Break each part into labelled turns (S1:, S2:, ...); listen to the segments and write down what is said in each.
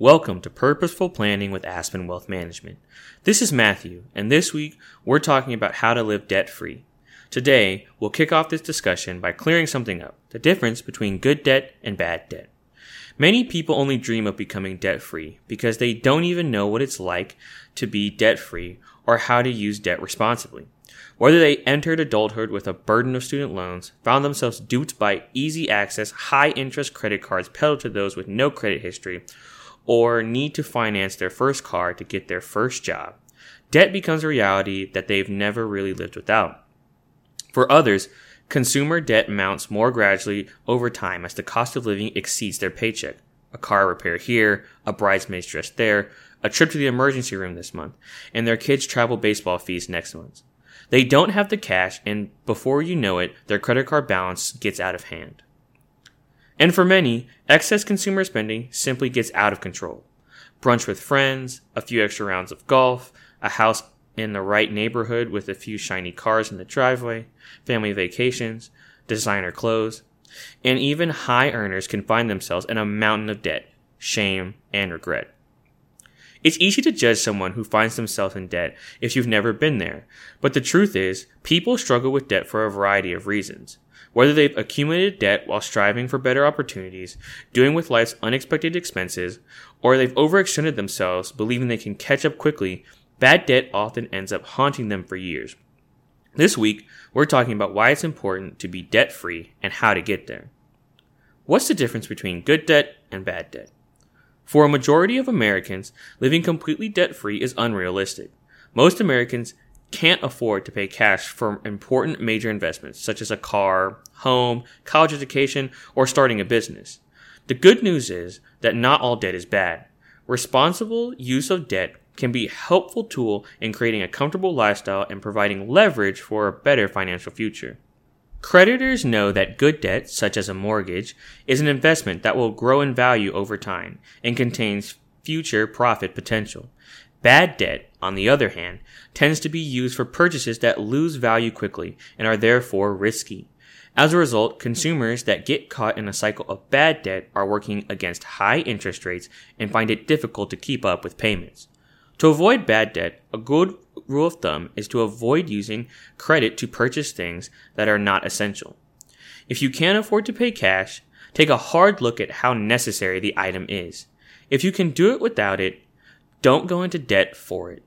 S1: Welcome to Purposeful Planning with Aspen Wealth Management. This is Matthew, and this week we're talking about how to live debt free. Today, we'll kick off this discussion by clearing something up the difference between good debt and bad debt. Many people only dream of becoming debt free because they don't even know what it's like to be debt free or how to use debt responsibly. Whether they entered adulthood with a burden of student loans, found themselves duped by easy access, high interest credit cards peddled to those with no credit history, or need to finance their first car to get their first job, debt becomes a reality that they've never really lived without. For others, consumer debt mounts more gradually over time as the cost of living exceeds their paycheck. A car repair here, a bridesmaid's dress there, a trip to the emergency room this month, and their kids' travel baseball fees next month. They don't have the cash, and before you know it, their credit card balance gets out of hand. And for many, excess consumer spending simply gets out of control. Brunch with friends, a few extra rounds of golf, a house in the right neighborhood with a few shiny cars in the driveway, family vacations, designer clothes, and even high earners can find themselves in a mountain of debt, shame, and regret. It's easy to judge someone who finds themselves in debt if you've never been there, but the truth is, people struggle with debt for a variety of reasons. Whether they've accumulated debt while striving for better opportunities, dealing with life's unexpected expenses, or they've overextended themselves believing they can catch up quickly, bad debt often ends up haunting them for years. This week, we're talking about why it's important to be debt free and how to get there. What's the difference between good debt and bad debt? For a majority of Americans, living completely debt free is unrealistic. Most Americans can't afford to pay cash for important major investments such as a car, home, college education, or starting a business. The good news is that not all debt is bad. Responsible use of debt can be a helpful tool in creating a comfortable lifestyle and providing leverage for a better financial future. Creditors know that good debt, such as a mortgage, is an investment that will grow in value over time and contains future profit potential. Bad debt, on the other hand, tends to be used for purchases that lose value quickly and are therefore risky. As a result, consumers that get caught in a cycle of bad debt are working against high interest rates and find it difficult to keep up with payments. To avoid bad debt, a good rule of thumb is to avoid using credit to purchase things that are not essential. If you can't afford to pay cash, take a hard look at how necessary the item is. If you can do it without it, don't go into debt for it.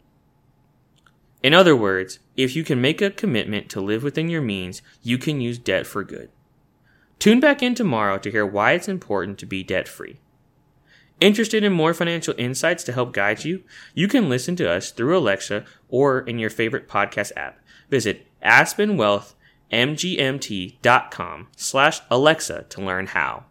S1: In other words, if you can make a commitment to live within your means, you can use debt for good. Tune back in tomorrow to hear why it's important to be debt free. Interested in more financial insights to help guide you? You can listen to us through Alexa or in your favorite podcast app. Visit aspenwealthmgmt.com slash Alexa to learn how.